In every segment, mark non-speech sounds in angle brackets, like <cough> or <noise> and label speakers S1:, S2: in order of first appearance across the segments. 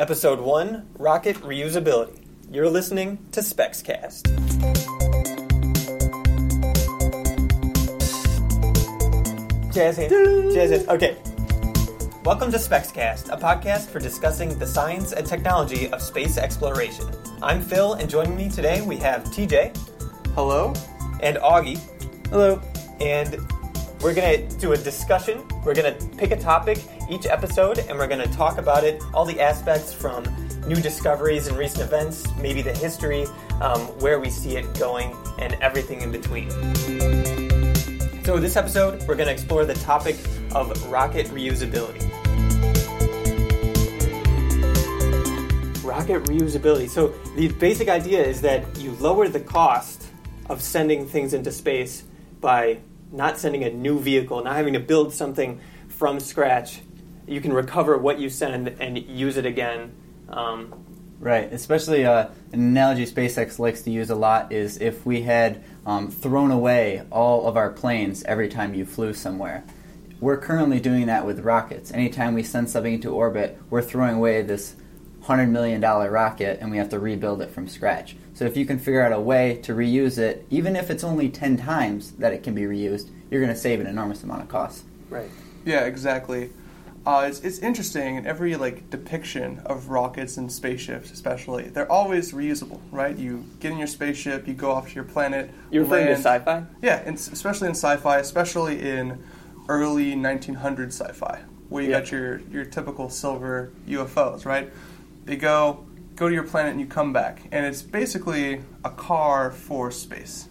S1: Episode 1 Rocket Reusability. You're listening to SpexCast. Jazz hands. Jazz hands. Okay. Welcome to SpexCast, a podcast for discussing the science and technology of space exploration. I'm Phil, and joining me today we have TJ
S2: Hello?
S1: and Augie.
S2: Hello.
S1: and we're gonna do a discussion. We're gonna pick a topic each episode, and we're gonna talk about it, all the aspects from new discoveries and recent events, maybe the history, um, where we see it going, and everything in between. So, this episode, we're gonna explore the topic of rocket reusability. Rocket reusability. So, the basic idea is that you lower the cost of sending things into space by not sending a new vehicle, not having to build something from scratch. You can recover what you send and use it again. Um,
S3: Right, especially uh, an analogy SpaceX likes to use a lot is if we had um, thrown away all of our planes every time you flew somewhere. We're currently doing that with rockets. Anytime we send something into orbit, we're throwing away this $100 million rocket and we have to rebuild it from scratch. So if you can figure out a way to reuse it, even if it's only 10 times that it can be reused, you're going to save an enormous amount of cost.
S1: right.
S2: Yeah, exactly. Uh, it's, it's interesting in every like depiction of rockets and spaceships, especially they're always reusable, right? You get in your spaceship, you go off to your planet.
S1: You're referring to sci-fi?
S2: Yeah, and especially in sci-fi, especially in early 1900 sci-fi, where you
S1: Yeah.
S2: got your your typical silver UFOs, right? They go go to your planet and you come back, and it's basically a car for space.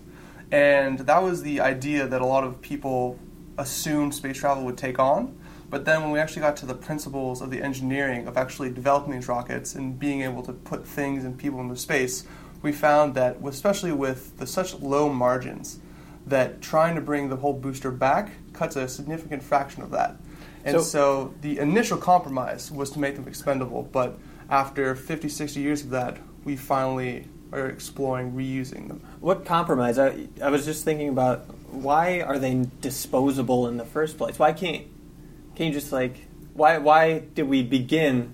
S2: And that was the idea that a lot of people assumed space travel would take on. But then when we actually got to the principles of the engineering of actually developing these rockets and being able to put things and people into space, we found that, especially with the such low margins, that trying to bring the whole booster back cuts a significant fraction of that. And
S1: So-
S2: so, the initial compromise was to make them expendable, but after 50, 60 years of that, we finally are exploring reusing them.
S1: What compromise? I, I was just thinking about why are they disposable in the first place? Why can't can you just like why why did we begin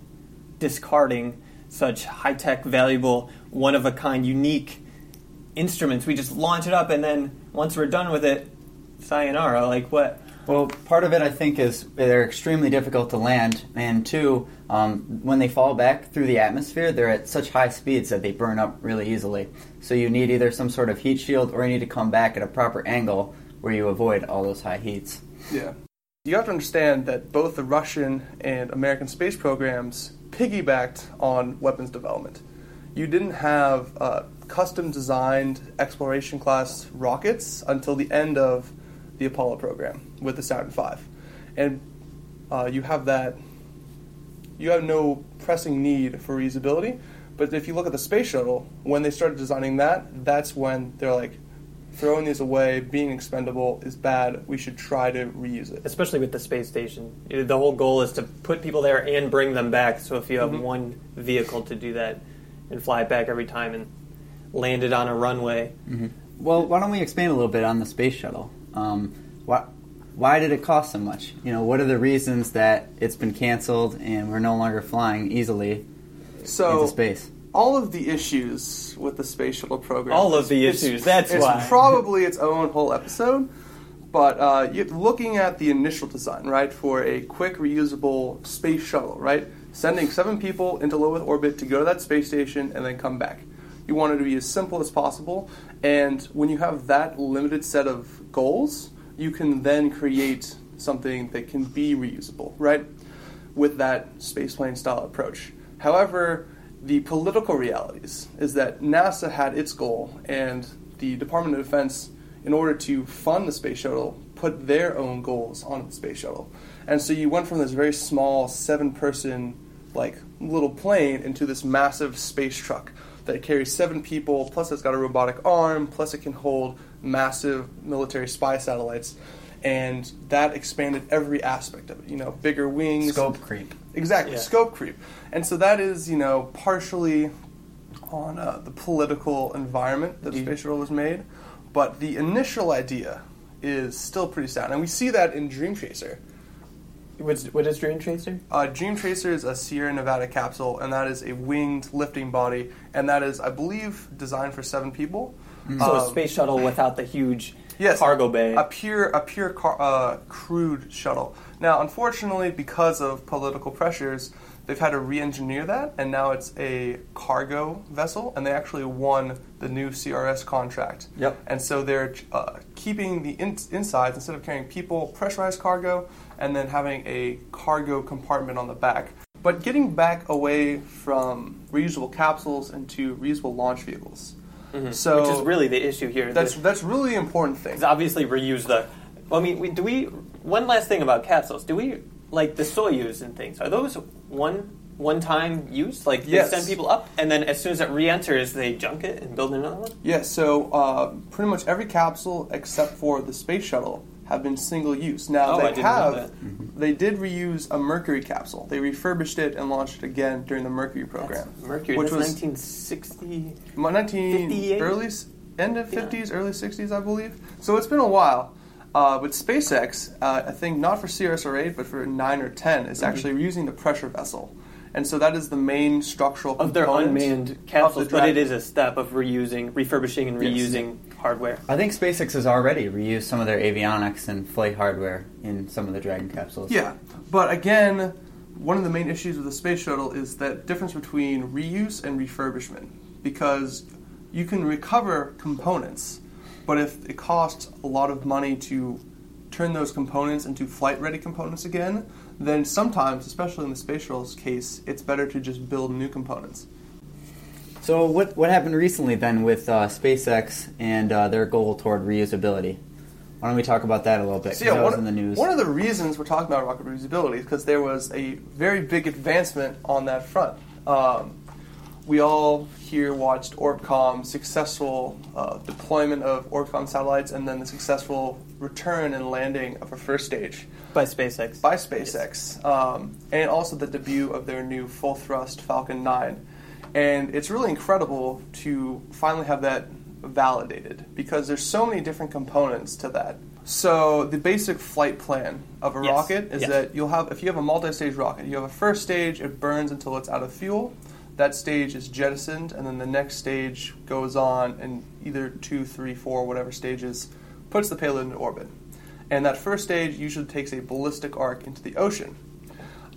S1: discarding such high tech, valuable, one of a kind, unique instruments? We just launch it up and then once we're done with it, sayonara. Like what?
S3: Well, part of it I think is they're extremely difficult to land, and two, um, when they fall back through the atmosphere, they're at such high speeds that they burn up really easily. So you need either some sort of heat shield or you need to come back at a proper angle where you avoid all those high heats.
S2: Yeah. You have to understand that both the Russian and American space programs piggybacked on weapons development. You didn't have uh, custom designed exploration class rockets until the end of the Apollo program with the Saturn V. And uh, you have that, you have no pressing need for reusability. But if you look at the space shuttle, when they started designing that, that's when they're like, throwing these away, being expendable is bad. We should try to reuse it.
S1: Especially with the space station, the whole goal is to put people there and bring them back. So if you have
S2: Mhm.
S1: one vehicle to do that and fly it back every time and land it on a runway,
S3: Well, why don't we expand a little bit on the space shuttle? Um, why, why did it cost so much? You know, what are the reasons that it's been canceled and we're no longer flying easily
S2: So
S3: into space?
S2: All of the issues with the space shuttle program.
S1: All of the
S2: it's-
S1: issues, that's
S2: it's
S1: why.
S2: probably its own whole episode. But uh, looking at the initial design, right, for a quick reusable space shuttle, right, sending seven people into low Earth orbit to go to that space station and then come back. You want it to be as simple as possible, and when you have that limited set of goals, you can then create something that can be reusable, right? with that spaceplane style approach. However, the political realities is that NASA had its goal, and the Department of Defense, in order to fund the space shuttle, put their own goals on the space shuttle. And so you went from this very small seven person, like little plane, into this massive space truck that carries seven people, plus it's got a robotic arm, plus it can hold massive military spy satellites. And that expanded every aspect of it. You know, bigger wings,
S3: Scope creep.
S2: Exactly,
S1: Yeah.
S2: scope creep. And so that is, you know, partially on uh, the political environment that
S3: Do
S2: Space Shuttle was made. But the initial idea is still pretty sound. And we see that in Dream Chaser.
S1: What's, what is Dream Chaser?
S2: Uh, Dream Chaser is a Sierra Nevada capsule, and that is a winged lifting body, and that is, I believe, designed for seven people.
S1: So a
S2: Um,
S1: space shuttle without the huge
S2: yes,
S1: cargo bay.
S2: a pure, a pure car, uh, crewed shuttle. Now, unfortunately, because of political pressures, they've had to re-engineer that, and now it's a cargo vessel, and they actually won the new CRS contract.
S1: Yep.
S2: And so they're uh, keeping the in- insides instead of carrying people, pressurized cargo, and then having a cargo compartment on the back. But getting back away from reusable capsules into reusable launch vehicles. So
S1: which is really the issue here.
S2: that's
S1: The-
S2: that's really important thing.
S1: Obviously reuse the. Well, I mean, we, do we? One last thing about capsules. Do we like the Soyuz and things? Are those one one time use? Like they
S2: Yes.
S1: send people up, and then as soon as it re-enters, they junk it and build another one.
S2: Yeah, so uh, pretty much every capsule except for the space shuttle have been single use. Now
S1: Oh, I
S2: they
S1: didn't know
S2: have
S1: that.
S2: they did reuse a Mercury capsule. They refurbished it and launched it again during the Mercury program.
S1: Mercury.
S2: Which
S1: that's
S2: was
S1: 1960.
S2: My 19
S1: 58?
S2: early end of
S1: Yeah.
S2: 50s, early 60s, I believe. So it's been a while. Uh, but SpaceX, uh, I think not for CRS or 8, but for 9 or 10, is
S1: Mm-hmm.
S2: actually reusing the pressure vessel. And so that is the main structural
S1: Of their unmanned
S2: of
S1: capsules,
S2: the
S1: but it is a step of reusing, refurbishing, and
S2: Yes.
S1: reusing hardware.
S3: I think SpaceX has already reused some of their avionics and flight hardware in some of the Dragon capsules.
S2: Yeah, but again, one of the main issues with the space shuttle is that difference between reuse and refurbishment. Because you can recover components, but if it costs a lot of money to turn those components into flight ready components again, then sometimes, especially in the space shuttle's case, it's better to just build new components.
S3: So what what happened recently then with uh, SpaceX and uh, their goal toward reusability? Why don't we talk about that a little bit?
S2: So yeah, one,
S3: was in the news.
S2: one of the reasons we're talking about rocket reusability is because there was a very big advancement on that front. Um, we all here watched ORBCOMM successful uh, deployment of ORBCOMM satellites and then the successful return and landing of a first stage
S1: By SpaceX.
S2: by SpaceX, um, and also the debut of their new full thrust Falcon 9. And it's really incredible to finally have that validated because there's so many different components to that. So the basic flight plan of a
S1: Yes.
S2: rocket is
S1: Yes.
S2: that you'll have if you have a multi-stage rocket, you have a first stage, it burns until it's out of fuel. That stage is jettisoned, and then the next stage goes on, and either two, three, four, whatever stages, puts the payload into orbit. And that first stage usually takes a ballistic arc into the ocean.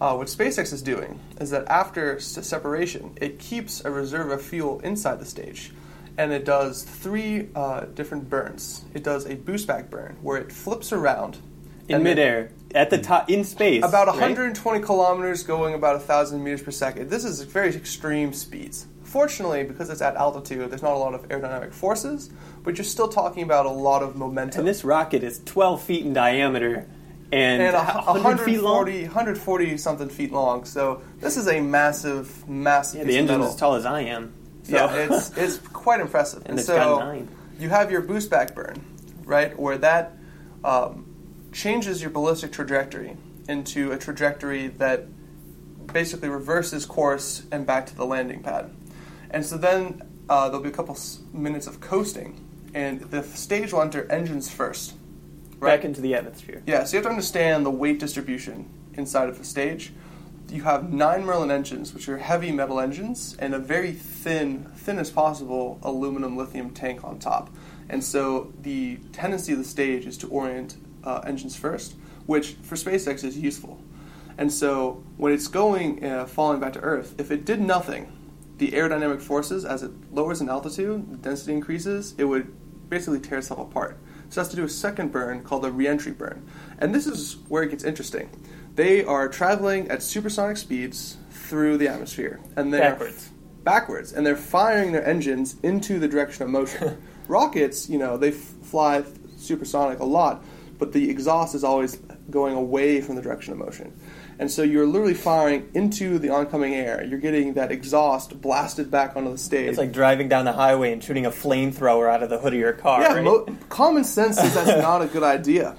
S2: Uh, what SpaceX is doing is that after s- separation, it keeps a reserve of fuel inside the stage, and it does three uh, different burns. It does a boost back burn where it flips around
S1: in midair, at the top, in space.
S2: about
S1: right?
S2: 120 kilometers going about 1,000 meters per second. This is very extreme speeds. Fortunately, because it's at altitude, there's not a lot of aerodynamic forces, but you're still talking about a lot of momentum.
S1: And this rocket is 12 feet in diameter and,
S2: and a,
S1: a 100 feet long.
S2: 140, 140 something feet long. So this is a massive, massive
S1: Yeah, the engine's as tall as I am. So.
S2: Yeah, it's <laughs> it's quite impressive.
S1: And it's
S2: so you have your boost back burn, right, where that um, changes your ballistic trajectory into a trajectory that basically reverses course and back to the landing pad. And so then uh, there'll be a couple minutes of coasting, and the stage will enter engines first.
S1: back into the atmosphere.
S2: Yeah, so you have to understand the weight distribution inside of the stage. You have nine Merlin engines, which are heavy metal engines, and a very thin, thin as possible, aluminum lithium tank on top. And so the tendency of the stage is to orient uh, engines first, which for SpaceX is useful. And so when it's going, uh, falling back to Earth, if it did nothing, the aerodynamic forces, as it lowers in altitude, the density increases, it would basically tear itself apart. So it has to do a second burn called the reentry burn. And this is where it gets interesting. They are traveling at supersonic speeds through the atmosphere, and they're
S1: Backwards.
S2: backwards, and they're firing their engines into the direction of motion. <laughs> Rockets, you know, they f- fly supersonic a lot, but the exhaust is always going away from the direction of motion. And so you're literally firing into the oncoming air. You're getting that exhaust blasted back onto the stage.
S1: It's like driving down the highway and shooting a flamethrower out of the hood of your car.
S2: Yeah,
S1: right?
S2: mo- common sense says that's <laughs> not a good idea.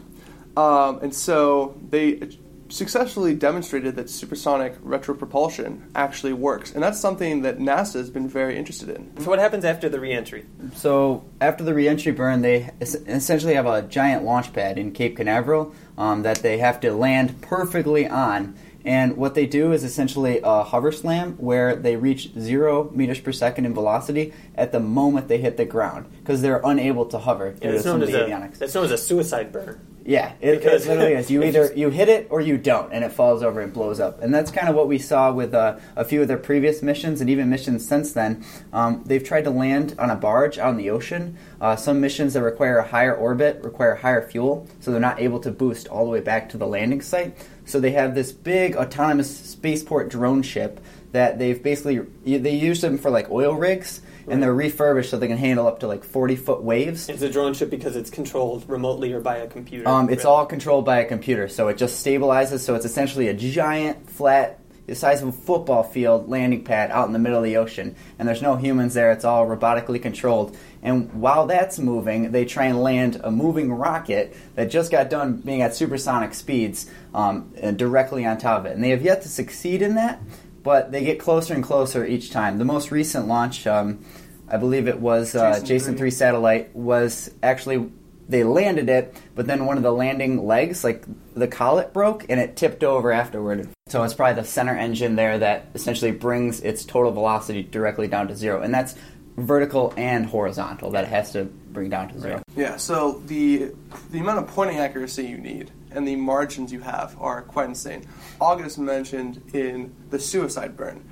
S2: Um, and so they successfully demonstrated that supersonic retropropulsion actually works, and that's something that NASA has been very interested in.
S1: So what happens after the reentry?
S3: So after the reentry burn, they essentially have a giant launch pad in Cape Canaveral um, that they have to land perfectly on. And what they do is essentially a hover slam where they reach zero meters per second in velocity at the moment they hit the ground because they're unable to hover due
S1: Yeah, that's known as a
S3: avionics.
S1: that's known as a suicide burn.
S3: Yeah, it,
S1: Because
S3: it literally <laughs> is. You either you hit it or you don't, and it falls over and blows up. And that's kind of what we saw with uh, a few of their previous missions, and even missions since then. Um, they've tried to land on a barge out in the ocean. Uh, some missions that require a higher orbit require higher fuel, so they're not able to boost all the way back to the landing site. So they have this big autonomous spaceport drone ship that they've basically they use them for like oil rigs. And they're refurbished so they can handle up to like 40 foot waves.
S1: It's a drone ship because it's controlled remotely or by a computer.
S3: Um, it's
S1: Really.
S3: all controlled by a computer, so it just stabilizes. So it's essentially a giant, flat, the size of a football field landing pad out in the middle of the ocean, and there's no humans there. It's all robotically controlled. And while that's moving, they try and land a moving rocket that just got done being at supersonic speeds um, directly on top of it. And they have yet to succeed in that, but they get closer and closer each time. The most recent launch, um, I believe it was uh,
S2: Jason
S3: Jason
S2: 3.
S3: 3 satellite, was actually they landed it, but then one of the landing legs, like the collet, broke and it tipped over afterward. So it's probably the center engine there that essentially brings its total velocity directly down to zero, and that's vertical and horizontal that it has to bring down to zero.
S1: Right.
S2: Yeah, so the the amount of pointing accuracy you need and the margins you have are quite insane. August mentioned in the suicide burn,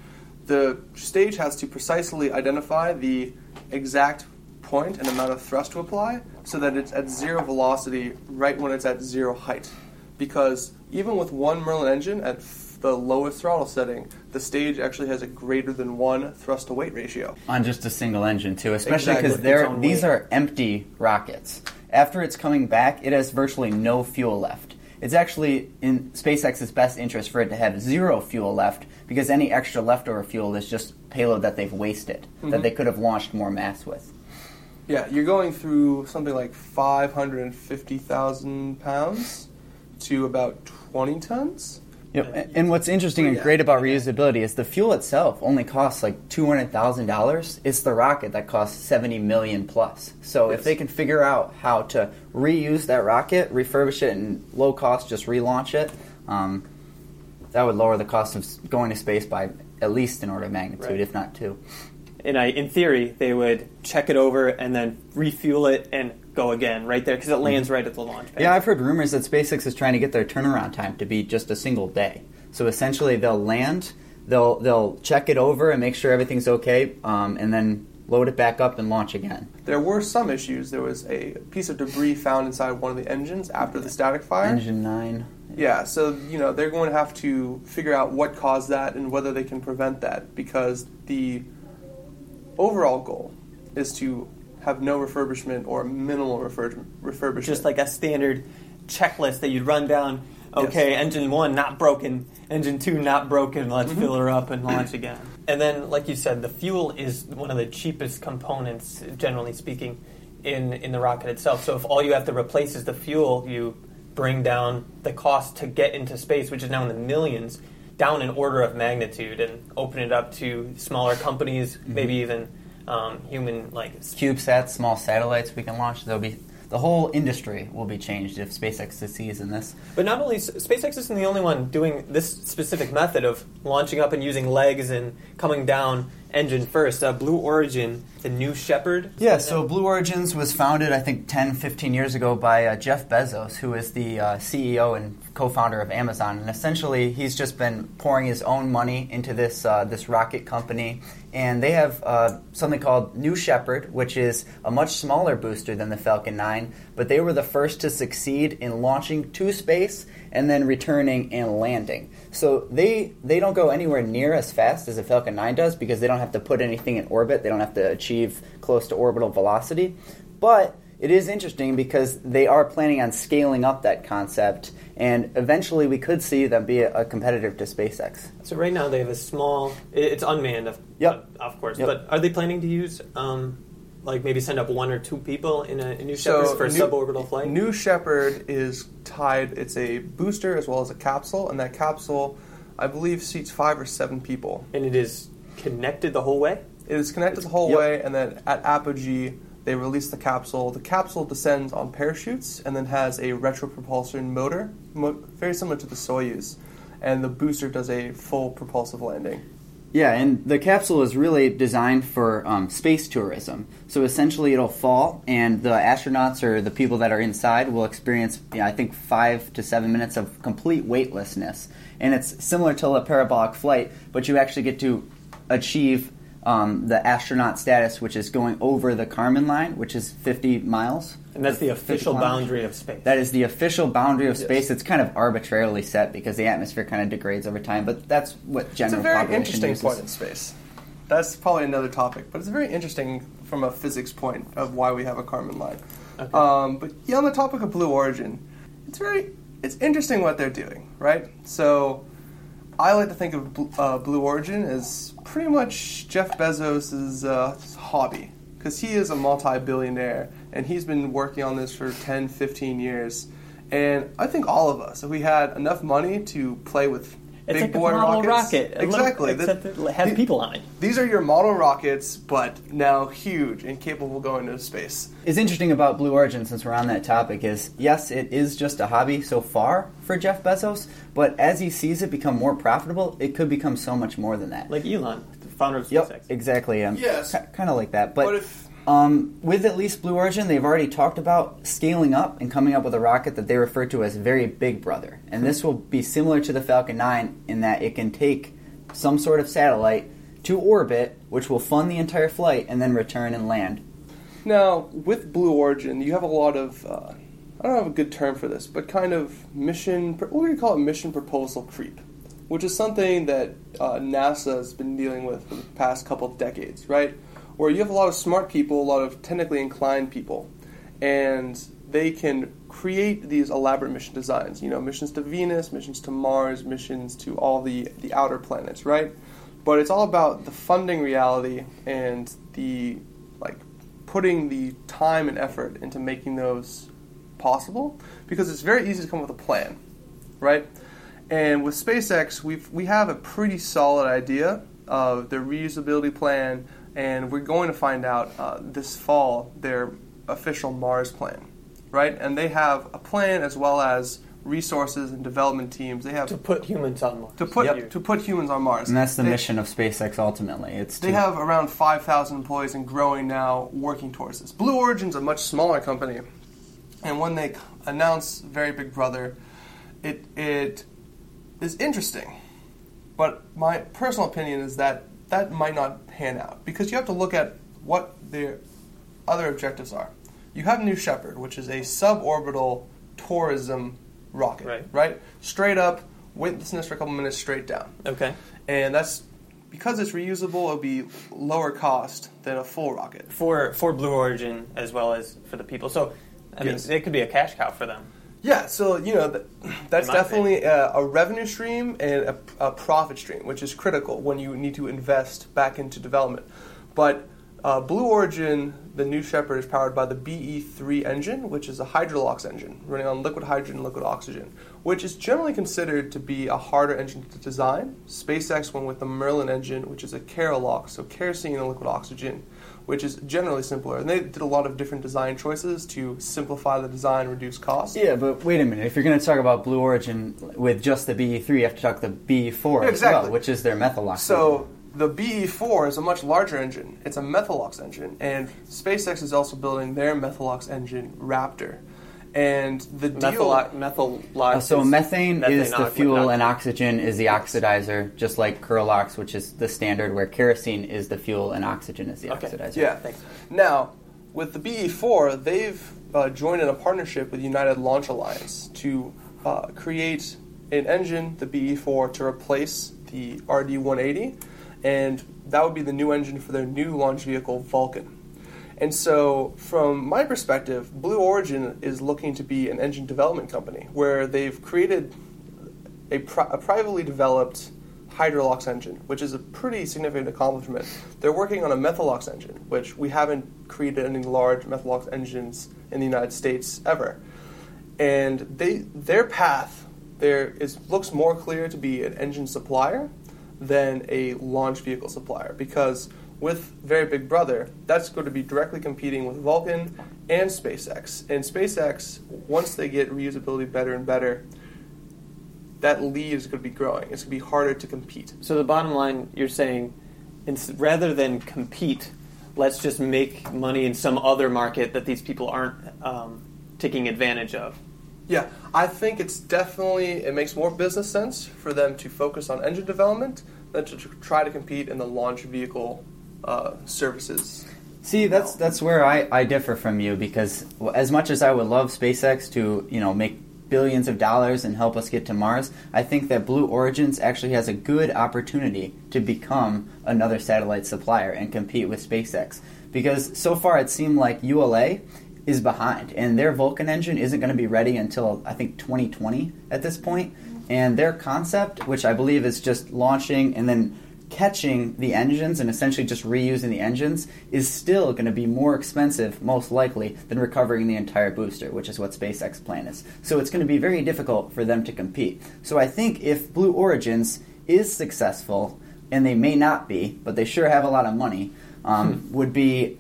S2: the stage has to precisely identify the exact point and amount of thrust to apply so that it's at zero velocity right when it's at zero height. Because even with one Merlin engine at f- the lowest throttle setting, the stage actually has a greater than one thrust to weight ratio.
S3: on just a single engine too, especially because
S1: With
S3: they're
S1: its own
S3: these
S1: weight.
S3: are empty rockets. After it's coming back, it has virtually no fuel left. It's actually in SpaceX's best interest for it to have zero fuel left because any extra leftover fuel is just payload that they've wasted that mm-hmm. they could have launched more mass with.
S2: Yeah, you're going through something like 550,000 pounds to about 20 tons.
S3: Yep. a- And what's interesting and great about reusability is the fuel itself only costs like two hundred thousand dollars. It's the rocket that costs seventy million plus. So if they can figure out how to reuse that rocket, refurbish it, and low cost just relaunch it, um, that would lower the cost of going to space by at least an order of magnitude,
S1: Right.
S3: if not two.
S1: And I, in theory, they would check it over and then refuel it and go again right there because it lands right at the launch pad.
S3: Yeah, I've heard rumors that SpaceX is trying to get their turnaround time to be just a single day. So essentially, they'll land, they'll they'll check it over and make sure everything's okay, um, and then load it back up and launch again.
S2: There were some issues. There was a piece of debris found inside one of the engines after the static fire.
S3: Engine nine.
S2: Yeah, so you know they're going to have to figure out what caused that and whether they can prevent that because the overall goal is to have no refurbishment or minimal refurb- refurbishment.
S1: just like a standard checklist that you'd run down. Okay, engine one not broken, engine two not broken. Let's mm-hmm. fill her up and launch again. <clears throat> And then, like you said, the fuel is one of the cheapest components, generally speaking, in in the rocket itself. So if all you have to replace is the fuel, you bring down the cost to get into space, which is now in the millions, down an order of magnitude, and open it up to smaller companies, maybe mm-hmm. even um, human like
S3: CubeSats, small satellites we can launch. There'll be the whole industry will be changed if SpaceX succeeds in this.
S1: But not only SpaceX isn't the only one doing this specific method of launching up and using legs and coming down engine first. Uh, Blue Origin, the New Shepard.
S3: Yeah, so Blue Origins was founded, I think, 10, 15 years ago by uh, Jeff Bezos, who is the uh, CEO and co-founder of Amazon. And essentially, he's just been pouring his own money into this uh, this rocket company. And they have uh, something called New Shepard, which is a much smaller booster than the Falcon 9. But they were the first to succeed in launching to space and then returning and landing. So they they don't go anywhere near as fast as a Falcon 9 does because they don't have to put anything in orbit. They don't have to achieve close to orbital velocity. But it is interesting because they are planning on scaling up that concept, and eventually we could see them be a, a competitor to SpaceX.
S1: So right now they have a small. It's unmanned, of,
S3: Yep.
S1: of course.
S3: Yep.
S1: But are they planning to use um, like maybe send up one or two people in a, a New Shepard for a
S2: New-
S1: suborbital flight?
S2: New Shepard is tied. It's a booster as well as a capsule, and that capsule, I believe, seats five or seven people.
S1: and it is connected the whole way.
S2: It is connected the whole
S3: Yep.
S2: way, and then at apogee, they release the capsule. The capsule descends on parachutes and then has a retropropulsion motor, mo- very similar to the Soyuz, and the booster does a full propulsive landing.
S3: Yeah, and the capsule is really designed for um, space tourism. So essentially, it'll fall, and the astronauts or the people that are inside will experience, yeah, I think, five to seven minutes of complete weightlessness. And it's similar to a parabolic flight, but you actually get to achieve um, the astronaut status, which is going over the Kármán line, which is 50 miles.
S1: And that's the official boundary of space.
S3: That is the official boundary of
S2: Yes.
S3: space. It's kind of arbitrarily set because the atmosphere kind of degrades over time, but that's what general It's
S2: a very
S3: population
S2: interesting
S3: uses.
S2: point in space. That's probably another topic, but it's very interesting from a physics point of why we have a Kármán line.
S1: Okay.
S2: Um, but yeah, on the topic of Blue Origin, it's very it's interesting what they're doing, right? So I like to think of uh, Blue Origin as pretty much Jeff Bezos' uh, hobby because he is a multi-billionaire and he's been working on this for 10, 15 years. And I think all of us, if we had enough money to play with
S1: it's
S2: big
S1: like
S2: boy
S1: a model
S2: rockets,
S1: rocket. a little-
S2: exactly.
S1: except
S2: The-
S1: it has
S2: the-
S1: people on it.
S2: these are your model rockets, but now huge and capable of going into space.
S3: is interesting about Blue Origin, since we're on that topic, is yes, it is just a hobby so far for Jeff Bezos, but as he sees it become more profitable, it could become so much more than that.
S1: Like Elon, the founder of SpaceX.
S3: yep, exactly. Um,
S2: Yes.
S3: kind of like that. But,
S2: But if-
S3: um, with at least Blue Origin, they've already talked about scaling up and coming up with a rocket that they refer to as very big brother, and this will be similar to the Falcon 9 in that it can take some sort of satellite to orbit, which will fund the entire flight and then return and land.
S2: Now, with Blue Origin, you have a lot of, uh, I don't have a good term for this, but kind of mission, what do you call it, mission proposal creep, which is something that uh, NASA has been dealing with for the past couple of decades, right? Where you have a lot of smart people, a lot of technically inclined people, and they can create these elaborate mission designs, you know, missions to Venus, missions to Mars, missions to all the, the outer planets, right? But it's all about the funding reality and the, like, putting the time and effort into making those possible because it's very easy to come up with a plan, right? And with SpaceX, we've we have a pretty solid idea of their reusability plan, and we're going to find out uh, this fall their official Mars plan, right? And they have a plan as well as resources and development teams. They have
S1: To put humans on Mars.
S2: to put
S1: Yep.
S2: to put humans on Mars,
S3: And that's the
S2: They-
S3: mission of SpaceX ultimately. It's to
S2: they have around 5,000 employees and growing now working towards this. Blue Origin's a much smaller company, and when they announce Very Big Brother, it, it is interesting. But my personal opinion is that that might not pan out because you have to look at what their other objectives are. You have New Shepard, which is a suborbital tourism rocket,
S1: Right.
S2: right? Straight up, weightlessness for a couple minutes, straight down
S1: Okay.
S2: and that's because it's reusable. It'll be lower cost than a full rocket.
S1: For for Blue Origin as well as for the people. So, I
S2: Yes.
S1: mean, it could be a cash cow for them.
S2: Yeah, so you know th- that's definitely a, a revenue stream and a, a profit stream, which is critical when you need to invest back into development. But uh, Blue Origin, the New Shepard, is powered by the BE3 engine, which is a hydrolox engine running on liquid hydrogen and liquid oxygen, which is generally considered to be a harder engine to design. SpaceX went with the Merlin engine, which is a kerolox, so kerosene and liquid oxygen, which is generally simpler. And they did a lot of different design choices to simplify the design, reduce costs.
S3: Yeah, but wait a minute. If you're going to talk about Blue Origin with just the BE3, you have to talk the BE4
S2: Yeah,
S3: as well, which is their methalox.
S2: So the BE4 is a much larger engine. It's a Methalox engine, and SpaceX is also building their Methalox engine Raptor. And the deal,
S1: Methyl methyl
S3: Uh, so
S1: is
S3: methane, is the
S1: not-
S3: fuel,
S1: not-
S3: and oxygen is the oxidizer, just like Kerolox, which is the standard, where kerosene is the fuel and oxygen is the
S1: Okay.
S3: oxidizer.
S2: yeah.
S1: Thanks.
S2: Now, with the BE4, they've uh, joined in a partnership with United Launch Alliance to uh, create an engine, the BE4, to replace the RD-180, and that would be the new engine for their new launch vehicle, Vulcan. And so, from my perspective, Blue Origin is looking to be an engine development company where they've created a, pri- a privately developed Hydrolox engine, which is a pretty significant accomplishment. They're working on a Methalox engine, which we haven't created any large Methalox engines in the United States ever. And they their path there is looks more clear to be an engine supplier than a launch vehicle supplier because with Very Big Brother, that's going to be directly competing with Vulcan and SpaceX. And SpaceX, once they get reusability better and better, that lead is going to be growing. It's going to be harder to compete.
S1: So the bottom line, you're saying, rather than compete, let's just make money in some other market that these people aren't um, taking advantage of.
S2: Yeah, I think it's definitely it makes more business sense for them to focus on engine development than to try to compete in the launch vehicle uh, services.
S3: See, that's that's where I, I differ from you because as much as I would love SpaceX to you know make billions of dollars and help us get to Mars, I think that Blue Origins actually has a good opportunity to become another satellite supplier and compete with SpaceX. Because so far it seemed like ULA is behind, and their Vulcan engine isn't going to be ready until I think 2020 at this point. And their concept, which I believe is just launching and then catching the engines and essentially just reusing the engines is still going to be more expensive, most likely, than recovering the entire booster, which is what SpaceX plan is. So it's going to be very difficult for them to compete. So I think if Blue Origins is successful, and they may not be, but they sure have a lot of money, um, would be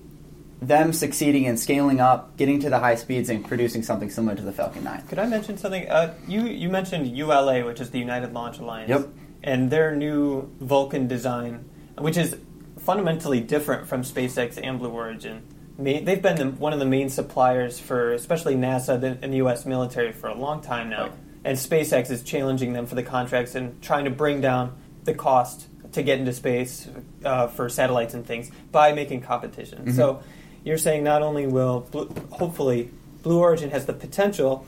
S3: them succeeding in scaling up, getting to the high speeds, and producing something similar to the Falcon 9.
S1: Could I mention something? Uh, you you mentioned ULA, which is the United Launch Alliance.
S3: Yep.
S1: And their new Vulcan design, which is fundamentally different from SpaceX and Blue Origin. They've been the, one of the main suppliers for, especially NASA and the U.S. military, for a long time now.
S3: Right.
S1: And SpaceX is challenging them for the contracts and trying to bring down the cost to get into space uh, for satellites and things by making competition. So you're saying not only will, Blue, hopefully, Blue Origin has the potential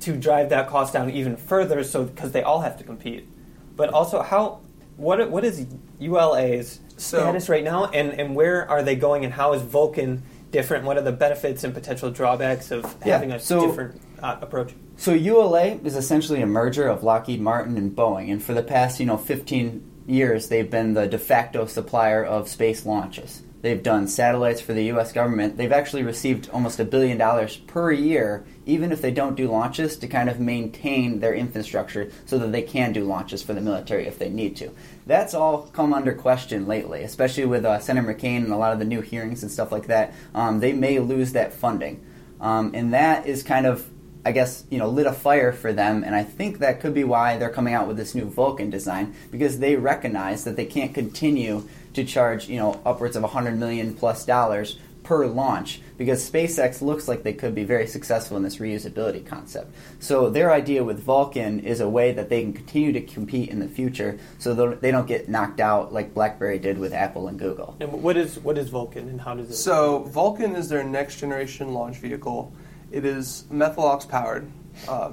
S1: to drive that cost down even further, so because they all have to compete, but also how what what is ULA's
S2: So-
S1: status right now, and and where are they going, and how is Vulcan different? What are the benefits and potential drawbacks of
S3: Yeah,
S1: having a
S3: so-
S1: different uh, approach?
S3: So ULA is essentially a merger of Lockheed Martin and Boeing, and for the past, you know, 15 years, they've been the de facto supplier of space launches. They've done satellites for the U.S. government. They've actually received almost a billion dollars per year, even if they don't do launches, to kind of maintain their infrastructure so that they can do launches for the military if they need to. That's all come under question lately, especially with uh, Senator McCain and a lot of the new hearings and stuff like that. Um, they may lose that funding, um, and that is kind of I guess, you know, lit a fire for them, and I think that could be why they're coming out with this new Vulcan design because they recognize that they can't continue to charge, you know, upwards of 100 million plus dollars per launch because SpaceX looks like they could be very successful in this reusability concept. So their idea with Vulcan is a way that they can continue to compete in the future so they don't get knocked out like BlackBerry did with Apple and Google.
S1: And what is what is Vulcan, and how does it?
S2: So Vulcan is their next generation launch vehicle. It is Methalox powered. Uh,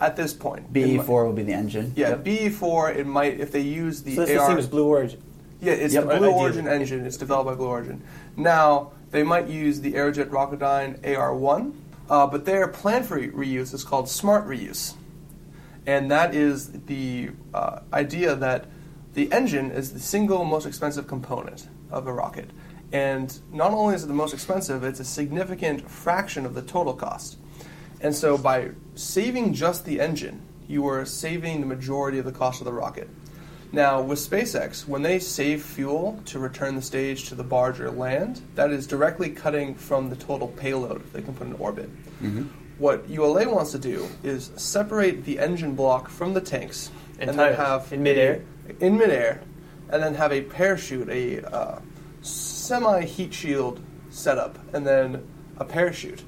S2: at this point, It
S3: BE4
S2: might-
S3: will be the engine.
S2: Yeah,
S3: Yep.
S2: BE4. It might if they use the
S1: so that's the same as Blue Origin.
S2: Yeah, it's
S3: Yep.
S2: the Blue. Origin engine. It's developed by Blue Origin. Now, they might use the Aerojet Rocketdyne AR1, uh, but their plan for reuse is called smart reuse. And that is the uh, idea that the engine is the single most expensive component of a rocket. And not only is it the most expensive, it's a significant fraction of the total cost. And so by saving just the engine, you are saving the majority of the cost of the rocket. Now, with SpaceX, when they save fuel to return the stage to the barge or land, that is directly cutting from the total payload they can put in orbit. What ULA wants to do is separate the engine block from the tanks
S1: And
S2: and, then have
S1: in midair?
S2: a- in midair, and then have a parachute, a uh, semi heat shield setup, and then a parachute,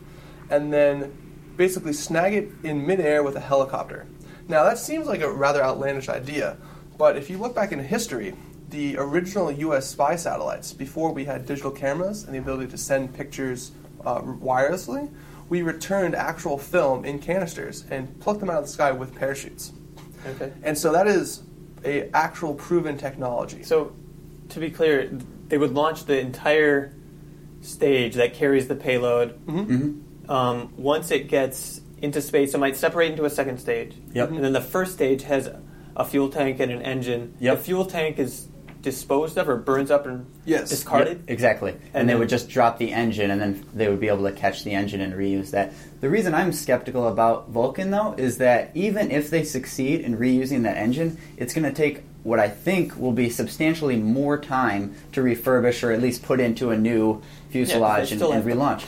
S2: and then basically snag it in midair with a helicopter. Now that seems like a rather outlandish idea, but if you look back in history, the original U.S. spy satellites, before we had digital cameras and the ability to send pictures uh, wirelessly, we returned actual film in canisters and plucked them out of the sky with parachutes.
S1: Okay.
S2: And so that is a actual proven technology.
S1: So, to be clear, they would launch the entire stage that carries the payload.
S3: Mm-hmm.
S1: Um, once it gets into space, it might separate into a second stage.
S3: Yep.
S1: And then the first stage has a fuel tank and an engine.
S3: Yep.
S1: The fuel tank is disposed of or burns up and
S2: Yes.
S1: discarded.
S3: Yep, exactly. And,
S1: And
S3: they
S1: then-
S3: would just drop the engine, and then they would be able to catch the engine and reuse that. The reason I'm skeptical about Vulcan, though, is that even if they succeed in reusing that engine, it's going to take what I think will be substantially more time to refurbish or at least put into a new fuselage and,
S1: still
S3: and
S1: have to-
S3: relaunch.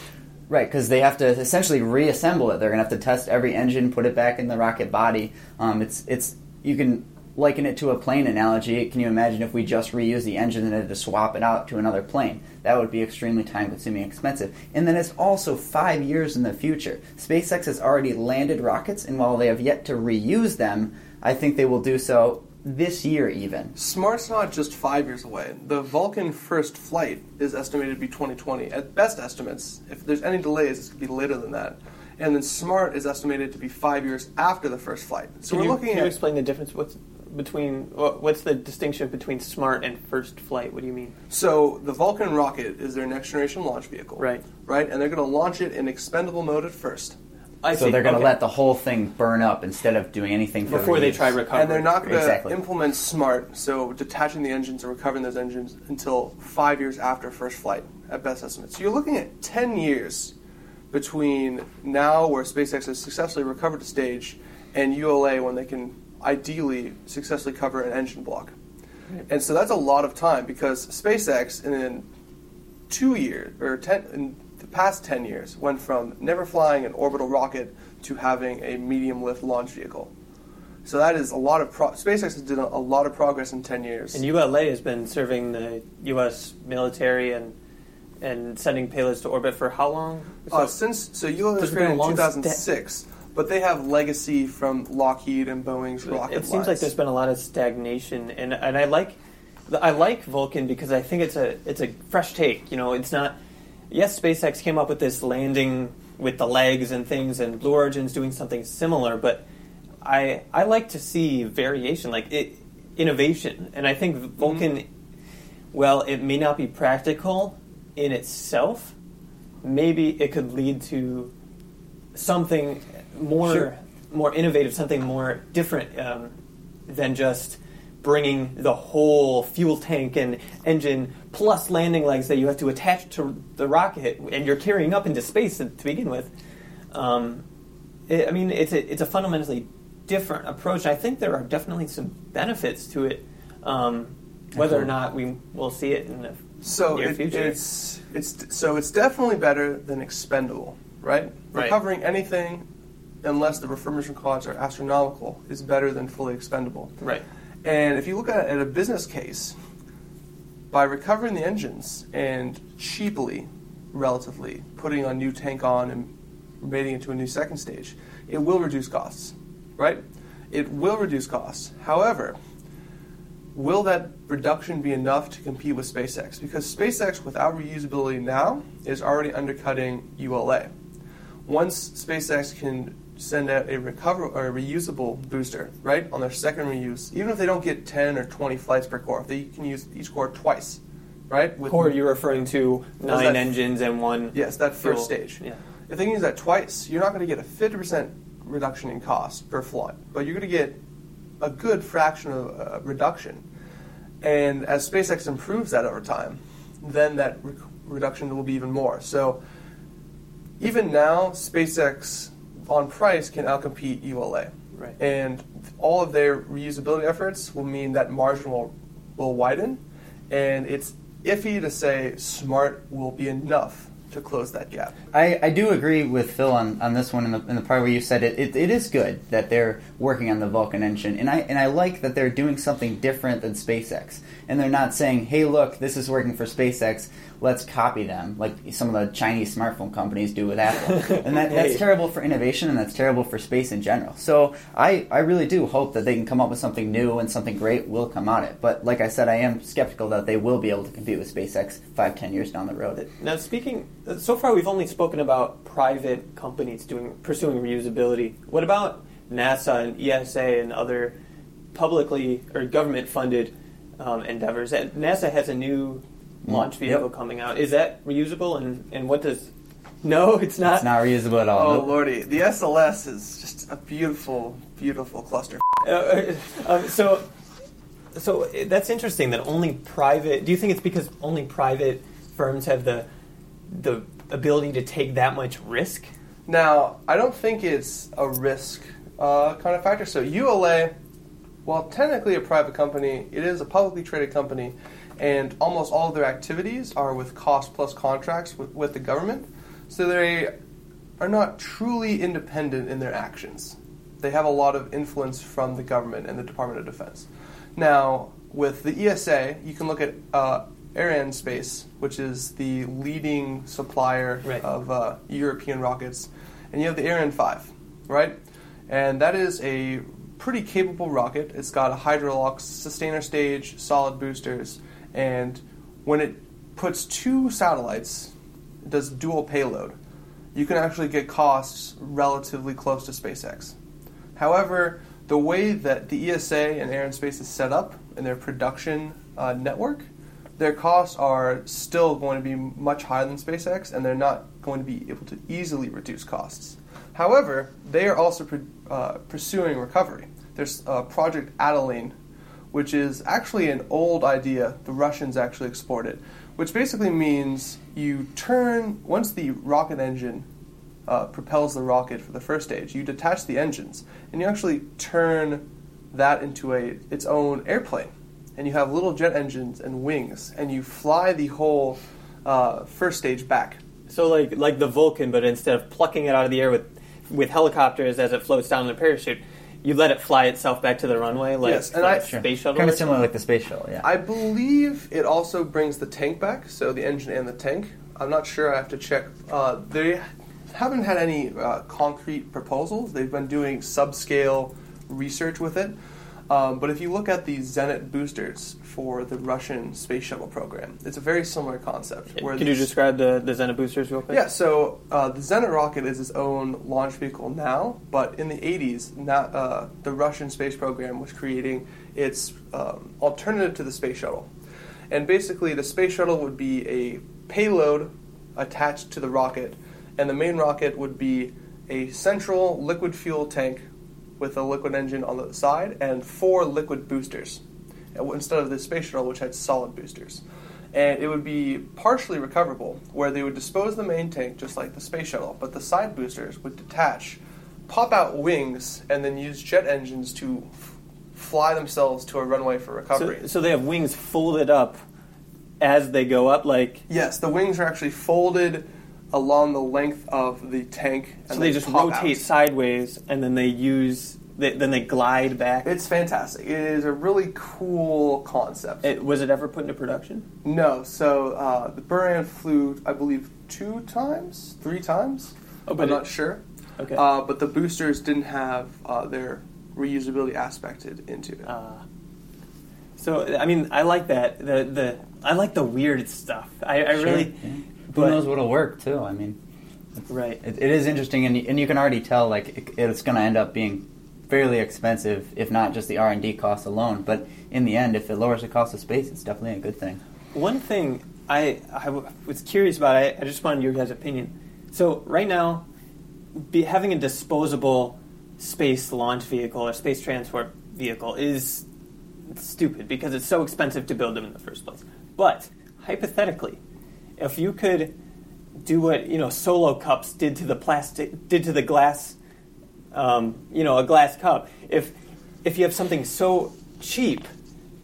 S3: Right, because they have to essentially reassemble it. They're going to have to test every engine, put it back in the rocket body. Um, it's it's you can liken it to a plane analogy. Can you imagine if we just reuse the engine and had to swap it out to another plane? That would be extremely time consuming, expensive. And then it's also five years in the future. SpaceX has already landed rockets, and while they have yet to reuse them, I think they will do so this year even.
S2: Smart's not just five years away. The Vulcan first flight is estimated to be 2020. At best estimates, if there's any delays, it's going to be later than that. And then Smart is estimated to be five years after the first flight. So
S1: Can
S2: we're
S1: you,
S2: looking
S1: can you
S2: at
S1: explain the difference? What's between what's the distinction between smart and first flight? What do you mean?
S2: so the Vulcan rocket is their next generation launch vehicle,
S1: Right.
S2: Right, and they're going to launch it in expendable mode at first,
S1: I
S3: So
S1: see.
S3: they're going to
S1: Okay.
S3: let the whole thing burn up instead of doing anything for
S1: before they
S3: reuse.
S1: try recovery.
S2: and they're not going to
S3: Exactly.
S2: implement Smart, so detaching the engines and recovering those engines until five years after first flight at best estimates. So you're looking at 10 years between now, where SpaceX has successfully recovered the stage, and ULA when they can ideally successfully cover an engine block. And so that's a lot of time because SpaceX in two years or ten in the past ten years went from never flying an orbital rocket to having a medium lift launch vehicle. So that is a lot of pro- SpaceX has done a lot of progress in ten years.
S1: And ULA has been serving the U.S. military and and sending payloads to orbit for how long?
S2: Uh, since so ULA was
S1: been
S2: created in
S1: long
S2: 2006, but they have legacy from Lockheed and Boeing's rocket.
S1: it seems like there's been a lot of stagnation, and and I like I like Vulcan because I think it's a it's a fresh take. You know, it's not. Yes, SpaceX came up with this landing with the legs and things, and Blue Origin's doing something similar, but I I like to see variation, like it, innovation, and I think Vulcan. Well, it may not be practical in itself. Maybe it could lead to something more
S3: Sure.
S1: more innovative, something more different um, than just bringing the whole fuel tank and engine plus landing legs that you have to attach to the rocket and you're carrying up into space to begin with. Um, it, I mean, it's a, it's a fundamentally different approach. I think there are definitely some benefits to it. Um, whether or not we will see it in the
S2: So it, it's it's so it's definitely better than expendable, right?
S1: Right.
S2: Recovering anything, unless the refurbishment costs are astronomical, is better than fully expendable.
S1: right.
S2: And if you look at it at a business case, by recovering the engines and cheaply, relatively, putting a new tank on and mating it to a new second stage, it will reduce costs, right? It will reduce costs. However, will that reduction be enough to compete with SpaceX? Because SpaceX, without reusability now, is already undercutting ULA. Once SpaceX can send out a recover or a reusable booster, right, on their second reuse, even if they don't get 10 or 20 flights per core, if they can use each core twice, right? With
S1: Core, you're referring to nine
S2: that-
S1: engines and one.
S2: Yes, that first
S1: fuel.
S2: stage.
S1: Yeah.
S2: If they can use that twice, you're not going to get a 50% reduction in cost per flight, but you're going to get a good fraction of uh, reduction. And as SpaceX improves that over time, then that re- reduction will be even more. So even now, SpaceX on price can outcompete ULA.
S1: Right.
S2: And all of their reusability efforts will mean that margin will, will widen. And it's iffy to say smart will be enough to close that gap.
S3: I, I do agree with Phil on, on this one in the, in the part where you said it, it. It is good that they're working on the Vulcan engine, and I and I like that they're doing something different than SpaceX, and they're not saying, "Hey, look, this is working for SpaceX. Let's copy them," like some of the Chinese smartphone companies do with Apple, <laughs> and that, that's terrible for innovation, and that's terrible for space in general. So I I really do hope that they can come up with something new and something great will come out of it. But like I said, I am skeptical that they will be able to compete with SpaceX five ten years down the road.
S1: Now, speaking, so far we've only spoken about private companies doing pursuing reusability. What about NASA and ESA and other publicly or government-funded um, endeavors? NASA has a new launch
S3: Yep.
S1: vehicle coming out. Is that reusable? And and what does? No, <laughs> it's not.
S3: It's not reusable at all.
S2: Oh
S3: Nope.
S2: lordy, the SLS is just a beautiful, beautiful cluster.
S1: uh, um, so, so uh, that's interesting that only private. Do you think it's because only private firms have the the ability to take that much risk?
S2: Now, I don't think it's a risk uh, kind of factor. So ULA, while technically a private company, it is a publicly traded company, and almost all of their activities are with cost plus contracts with, with the government. So they are not truly independent in their actions. They have a lot of influence from the government and the Department of Defense. Now, with the ESA, you can look at uh, Arianespace, which is the leading supplier
S1: Right.
S2: of uh, European rockets, and you have the Ariane 5, right? And that is a pretty capable rocket. It's got a Hydrolox sustainer stage, solid boosters, and when it puts two satellites, it does dual payload. You can actually get costs relatively close to SpaceX. However, the way that the ESA and Arianespace is set up in their production uh, network, their costs are still going to be much higher than SpaceX, and they're not going to be able to easily reduce costs. However, they are also pr- uh, pursuing recovery. There's uh, Project Adeline, which is actually an old idea. The Russians actually explored it, which basically means you turn, once the rocket engine uh, propels the rocket for the first stage, you detach the engines, and you actually turn that into a its own airplane. And you have little jet engines and wings, and you fly the whole uh, first stage back.
S1: So like like the Vulcan, but instead of plucking it out of the air with with helicopters as it floats down in a parachute, you let it fly itself back to the runway like,
S2: Yes, and
S1: like
S2: I-
S1: a space shuttle.
S3: Kind of similar
S1: something?
S3: like the space shuttle, yeah.
S2: I believe it also brings the tank back, so the engine and the tank. I'm not sure. I have to check. Uh, they haven't had any uh, concrete proposals. They've been doing subscale research with it. Um, but if you look at the Zenit boosters for the Russian space shuttle program, it's a very similar concept.
S1: Could you
S2: these-
S1: describe the the Zenit boosters real quick?
S2: yeah, so uh, the Zenit rocket is its own launch vehicle now, but in the 80s, not, uh, the Russian space program was creating its um, alternative to the space shuttle. And basically, the space shuttle would be a payload attached to the rocket, and the main rocket would be a central liquid fuel tank with a liquid engine on the side and four liquid boosters uh, instead of the space shuttle, which had solid boosters. And it would be partially recoverable, where they would dispose the main tank just like the space shuttle, but the side boosters would detach, pop out wings, and then use jet engines to f- fly themselves to a runway for recovery.
S1: So, so they have wings folded up as they go up, like
S2: yes, the wings are actually folded along the length of the tank. And
S1: so they just rotate
S2: out.
S1: sideways, and then they use they, then they glide back.
S2: It's fantastic. It is a really cool concept.
S1: It- was it ever put into production?
S2: No, so uh, the Buran flew, I believe, two times, three times.
S1: Oh, but
S2: I'm
S1: it-
S2: not sure.
S1: Okay.
S2: Uh, but the boosters didn't have uh, their reusability aspected into it.
S1: Uh, so I mean, I like that. The the I like the weird stuff. I, I
S3: Sure,
S1: really.
S3: yeah. Who
S1: but-
S3: knows what'll work too? I mean,
S1: Right.
S3: it, it is interesting, and you, and you can already tell like it, it's going to end up being fairly expensive, if not just the R and D costs alone. But in the end, if it lowers the cost of space, it's definitely a good thing.
S1: One thing I was curious about, I, I just wanted your guys' opinion. So, right now, be, having a disposable space launch vehicle or space transport vehicle is stupid because it's so expensive to build them in the first place. But, hypothetically, if you could do what you know solo cups did to the plastic did to the glass um, you know a glass cup if if you have something so cheap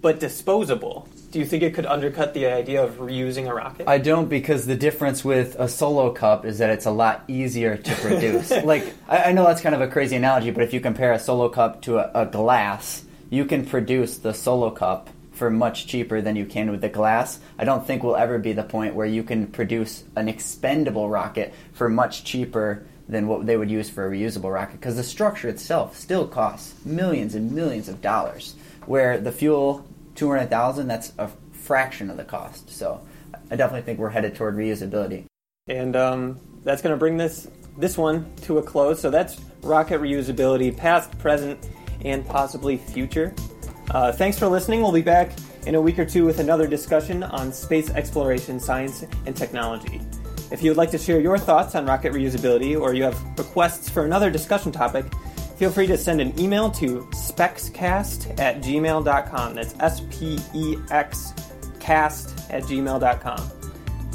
S1: but disposable do you think it could undercut the idea of reusing a rocket
S3: I don't because the difference with a solo cup is that it's a lot easier to <laughs> produce. like I, I know that's kind of a crazy analogy, but if you compare a solo cup to a, a glass, you can produce the solo cup for much cheaper than you can with the glass. I don't think we'll ever be the point where you can produce an expendable rocket for much cheaper than what they would use for a reusable rocket because the structure itself still costs millions and millions of dollars where the fuel 200,000 that's a fraction of the cost. So I definitely think we're headed toward reusability.
S1: and um, that's going to bring this this one to a close so that's rocket reusability past present and possibly future uh, thanks for listening we'll be back in a week or two with another discussion on space exploration science and technology if you would like to share your thoughts on rocket reusability or you have requests for another discussion topic Feel free to send an email to spexcast at gmail.com. That's S P E X cast at gmail.com.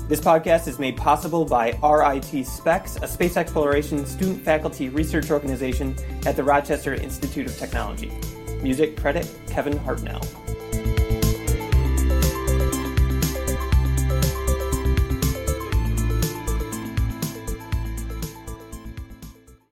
S1: This podcast is made possible by RIT SPEX, a space exploration student faculty research organization at the Rochester Institute of Technology. Music credit Kevin Hartnell.